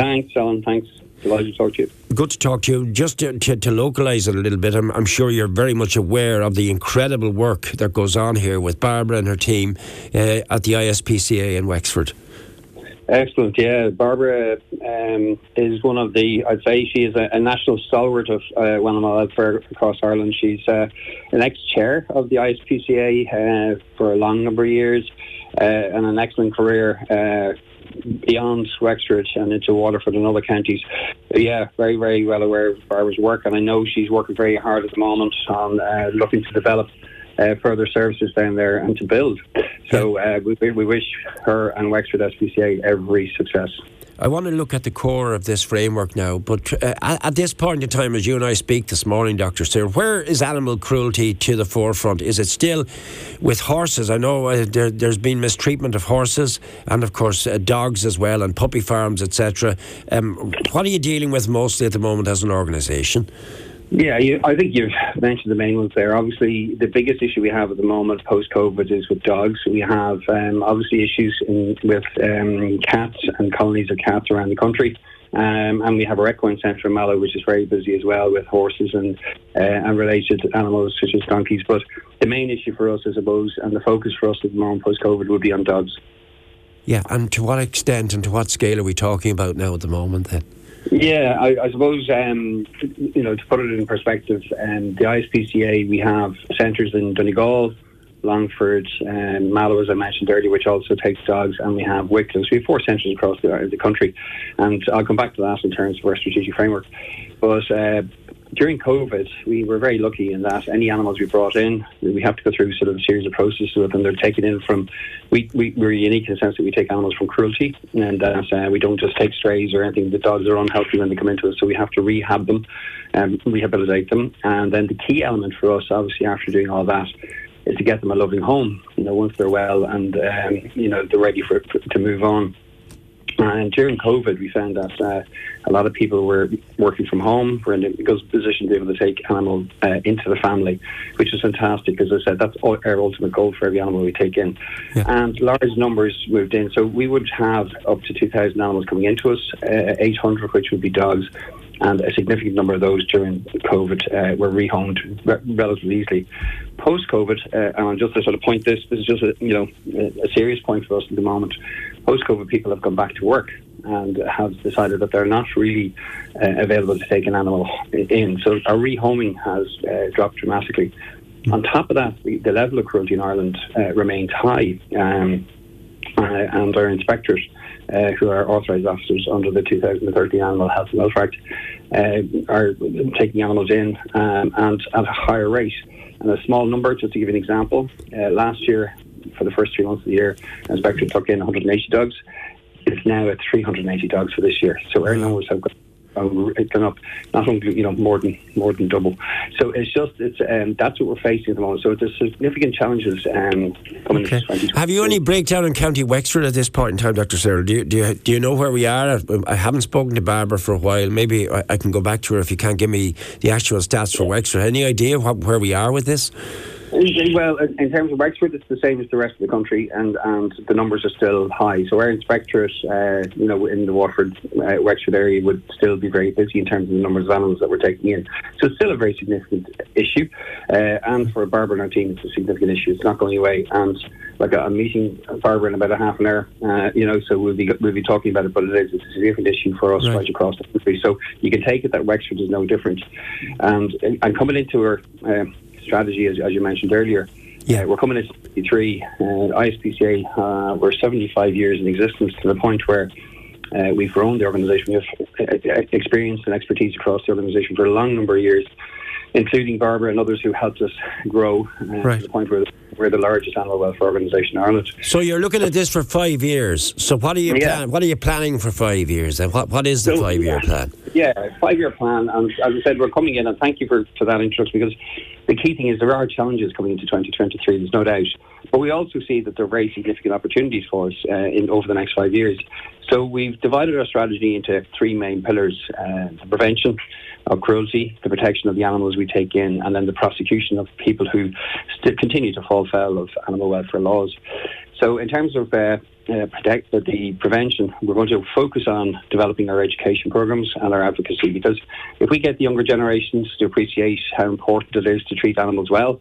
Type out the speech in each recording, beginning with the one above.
Thanks, Alan. Thanks. Delighted to talk to you. Good to talk to you. Just to, to, to localise it a little bit, I'm, I'm, sure you're very much aware of the incredible work that goes on here with Barbara and her team uh, at the ISPCA in Wexford. Excellent, yeah. Barbara um, is one of the, I'd say she is a, a national stalwart of uh, animal welfare across Ireland. She's uh, an ex chair of the ISPCA uh, for a long number of years uh, and an excellent career uh, beyond Wexford and into Waterford and other counties. Yeah, very, very well aware of Barbara's work, and I know she's working very hard at the moment on uh, looking to develop uh, further services down there and to build. So uh, we, we wish her and Wexford SPCA every success. I want to look at the core of this framework now, but uh, at this point in time, as you and I speak this morning, Dr. Cyril, where is animal cruelty to the forefront? Is it still with horses? I know uh, there, has been mistreatment of horses and, of course, uh, dogs as well, and puppy farms, etc. Um, what are you dealing with mostly at the moment as an organisation? Yeah, you, I think you've mentioned the main ones there. Obviously, the biggest issue we have at the moment post COVID is with dogs. We have um, obviously issues in, with um, cats and colonies of cats around the country. Um, and we have our equine centre in Mallow, which is very busy as well with horses and uh, and related animals such as donkeys. But the main issue for us, I suppose, and the focus for us at the moment post COVID would be on dogs. Yeah, and to what extent and to what scale are we talking about now at the moment then? Yeah, I, I suppose um, you know to put it in perspective, um, the ISPCA we have centres in Donegal, Longford, and Mallow, as I mentioned earlier, which also takes dogs, and we have Wicklow. So we have four centres across the, the country, and I'll come back to that in terms of our strategic framework. But uh, during COVID, we were very lucky in that any animals we brought in, we have to go through sort of a series of processes with them. They're taken in from, we, we, we're unique in the sense that we take animals from cruelty and uh, we don't just take strays or anything. The dogs are unhealthy when they come into us, so we have to rehab them, um, rehabilitate them. And then the key element for us, obviously, after doing all that, is to get them a loving home, you know, once they're well and, um, you know, they're ready for, for to move on. And during COVID, we found that uh, a lot of people were working from home, were in a good position to be able to take animals uh, into the family, which is fantastic. As I said, that's our ultimate goal for every animal we take in. Yeah. And large numbers moved in. So we would have up to 2,000 animals coming into us, uh, 800 which would be dogs. And a significant number of those during COVID uh, were rehomed re- relatively easily. Post COVID, uh, and just to sort of point this, this is just a you know a serious point for us at the moment post COVID, people have gone back to work and have decided that they're not really uh, available to take an animal in. So our rehoming has uh, dropped dramatically. Mm. On top of that, the, the, level of cruelty in Ireland uh, remains high, um, uh, and our inspectors, uh, who are authorised officers under the 2013 Animal Health and Welfare Act, uh, are taking animals in um, and at a higher rate. And a small number, just to give you an example, last year for the first three months of the year. Inspector took in 180 dogs. It's now at 380 dogs for this year. So our numbers have gone it's gone up not only you know more than more than double. So it's just it's um, that's what we're facing at the moment. So there's significant challenges um, coming okay. Have you any breakdown in County Wexford at this point in time, Dr. Cyril? Do you, do you do you know where we are? I haven't spoken to Barbara for a while. Maybe I, I can go back to her if you can't give me the actual stats for Wexford. Any idea what, where we are with this? Well, in terms of Wexford, it's the same as the rest of the country, and, and the numbers are still high. So our inspectorate, uh, you know, in the Waterford, uh, Wexford area would still be very busy in terms of the numbers of animals that we're taking in. So it's still a very significant issue, uh, and for Barbara and our team, it's a significant issue. It's not going away, and like I'm meeting Barbara in about a half an hour, uh, you know, so we'll be we'll be talking about it. But it is it's a significant issue for us right. right, across the country. So you can take it that Wexford is no different, and and coming into our uh, strategy, as, as you mentioned earlier. Yeah, uh, we're coming into 53. Uh, ISPCA, uh, we're 75 years in existence to the point where uh, we've grown the organisation. We have uh, experience and expertise across the organisation for a long number of years, including Barbara and others who helped us grow uh, right. to the point where we're the largest animal welfare organisation in Ireland. So you're looking at this for five years. So what are you yeah. plan- what are you planning for five years? And what what is the so, five year yeah. plan? Yeah, five year plan. And as I said, we're coming in, and thank you for, for that introduction because the key thing is there are challenges coming into 2023. There's no doubt, but we also see that there are very significant opportunities for us uh, in over the next five years. So we've divided our strategy into three main pillars: uh, prevention of cruelty, the protection of the animals we take in, and then the prosecution of people who continue to fall foul of animal welfare laws. So, in terms of uh, uh, protect the prevention, we're going to focus on developing our education programs and our advocacy because if we get the younger generations to appreciate how important it is to treat animals well,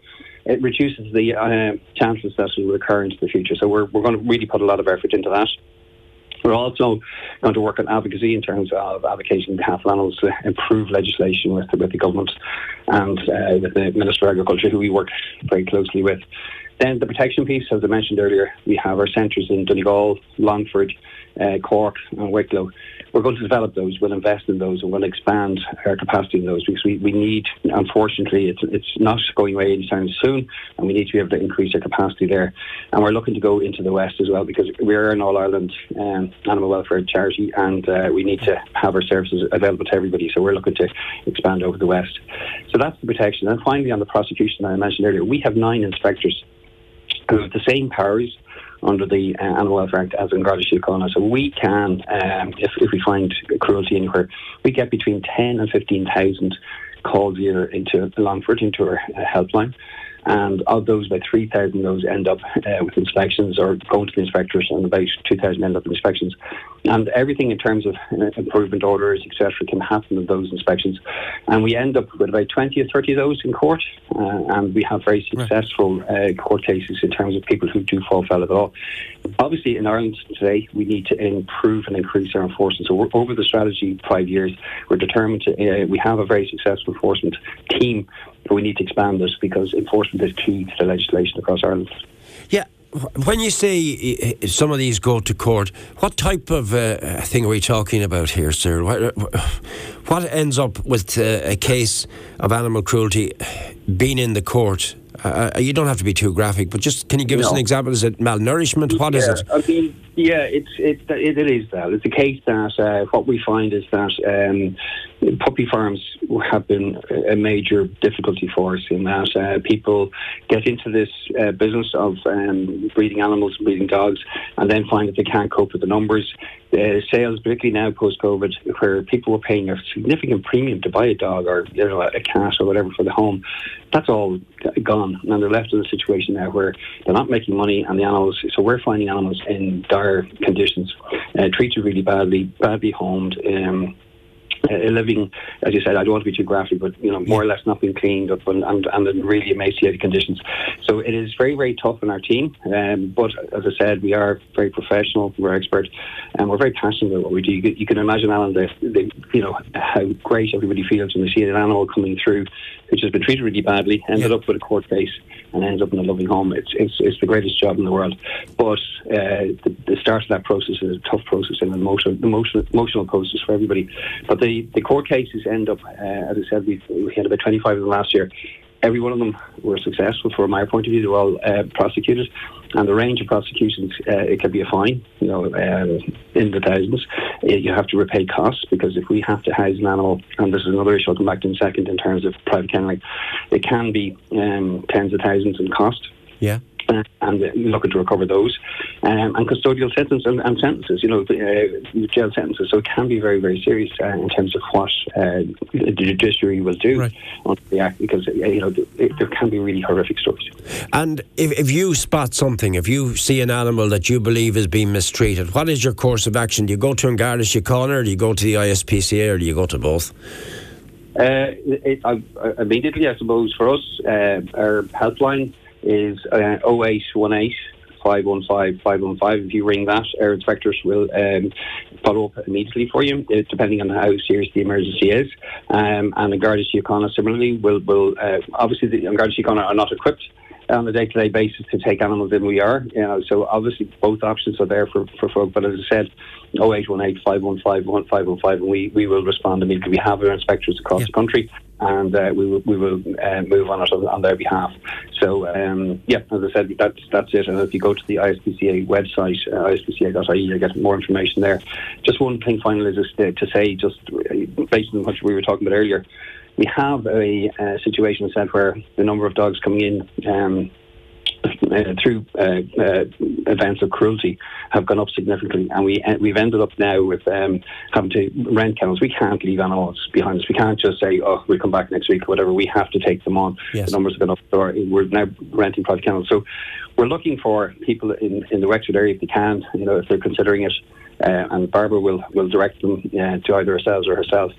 it reduces the uh, chances that it will occur into the future. So we're, we're going to really put a lot of effort into that. We're also going to work on advocacy in terms of advocating on behalf of animals to improve legislation with the, with the government and uh, with the Minister of Agriculture, who we work very closely with. Then the protection piece, as I mentioned earlier, we have our centres in Donegal, Longford, uh, Cork, and Wicklow we're going to develop those, we'll invest in those, and we'll expand our capacity in those because we, we need, unfortunately, it's, it's not going away anytime soon, and we need to be able to increase our capacity there. And we're looking to go into the West as well because we're an All Ireland um, animal welfare charity, and uh, we need to have our services available to everybody. So we're looking to expand over the West. So that's the protection. And finally, on the prosecution that I mentioned earlier, we have nine inspectors who have the same powers under the uh, Animal Welfare Act as in Garda Síochána. So we can, um, if, if we find cruelty anywhere, we get between 10 and 15,000 calls a year into Longford, into our uh, helpline and of those, about 3,000 of those end up uh, with inspections or going to the inspectors, and about 2,000 end up in inspections. And everything in terms of uh, improvement orders, etc., can happen in those inspections. And we end up with about 20 or 30 of those in court, uh, and we have very successful uh, court cases in terms of people who do fall foul of the law. Obviously, in Ireland today, we need to improve and increase our enforcement. So, over the strategy five years, we're determined to. Uh, we have a very successful enforcement team we need to expand this because enforcement is key to the legislation across Ireland. Yeah, when you say some of these go to court, what type of uh, thing are we talking about here, Cyril? What, what ends up with uh, a case of animal cruelty being in the court? Uh, uh you don't have to be too graphic, but just can you give no. us an example? Is it malnourishment? What yeah, is it? I mean, yeah, it's it, it, it is that. It's a case that uh, what we find is that um, puppy farms have been a major difficulty for us in that uh, people get into this uh, business of um, breeding animals, breeding dogs, and then find that they can't cope with the numbers. Uh, sales, particularly now post COVID, where people were paying a significant premium to buy a dog or you know, a cat or whatever for the home, that's all gone, and they're left in a situation now where they're not making money, and the animals. So we're finding animals in dire conditions, uh, treated really badly, badly homed. Um, uh, living, as you said, I don't want to be too graphic, but you know, more or less not being cleaned up and, and, and in really emaciated conditions. So it is very, very tough on our team. Um, but as I said, we are very professional, we're expert, and we're very passionate about what we do. You, you can imagine, Alan, the, the, you know how great everybody feels when they see an animal coming through which has been treated really badly, ended yeah. up with a court case, and ends up in a loving home. It's it's, it's the greatest job in the world. But uh, the, the, start of that process is a tough process and an emotional, emotional, emotional process for everybody. But the, court cases end up, uh, as I said, we we had about 25 of them last year every one of them were successful from my point of view. They were all uh, prosecuted, and the range of prosecutions uh, it can be a fine, you know, um, in the thousands. Uh, you have to repay costs because if we have to house an animal, and this is another issue I'll come back to in a second in terms of private kenneling, it can be um, tens of thousands in cost. Yeah and looking to recover those, um, and custodial sentences and, and sentences, you know, uh, jail sentences. So it can be very, very serious uh, in terms of what uh, the judiciary will do right. under the act, because uh, you know it, there can be really horrific stories. And if, if you spot something, if you see an animal that you believe is being mistreated, what is your course of action? Do you go to An Garda Síochána, or do you go to the ISPCA, or do you go to both? Uh, it, I, immediately, I suppose, for us, uh, our helpline is uh, 0818 515 515. If you ring that, our inspectors will um, follow up immediately for you, uh, depending on how serious the emergency is. Um, and the Garda Síochána similarly will, will uh, obviously, the Garda Síochána are not equipped on a day-to-day basis to take animals in we are. You know, so obviously both options are there for, for folk. But as I said, 0818 515 1515 and we, we will respond immediately. We have our inspectors across yeah. the country and uh, we will we will uh, move on it on their behalf. So um, yeah, as I said, that's that's it. And if you go to the ISPCA website, uh, ispca.ie, you get more information there. Just one thing, finally, is to, to say, just based on what we were talking about earlier, we have a, a situation set where the number of dogs coming in. Um, uh, through uh, uh, events of cruelty have gone up significantly, and we we've ended up now with um, having to rent kennels. We can't leave animals behind us. We can't just say, "Oh, we'll come back next week" or whatever. We have to take them on. Yes. The numbers have gone up. So we're now renting private kennels. So we're looking for people in, in the Wexford area if they can, you know, if they're considering it, uh, and Barbara will will direct them uh, to either ourselves or herself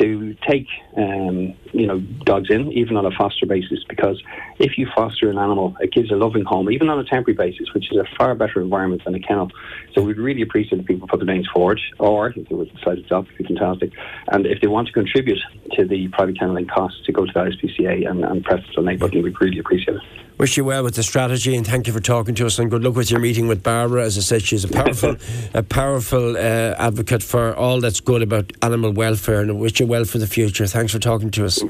to take um, you know dogs in, even on a foster basis, because if you foster an animal, it gives a loving home, even on a temporary basis, which is a far better environment than a kennel. So we'd really appreciate if people put their names forward, or if they would decide to adopt, it'd be fantastic. And if they want to contribute to the private kenneling costs, to go to the ISPCA and, and press the donate button, we'd really appreciate it. Wish you well with the strategy and thank you for talking to us and good luck with your meeting with Barbara. As I said, she's a powerful, a powerful uh, advocate for all that's good about animal welfare and wish you well for the future. Thanks for talking to us.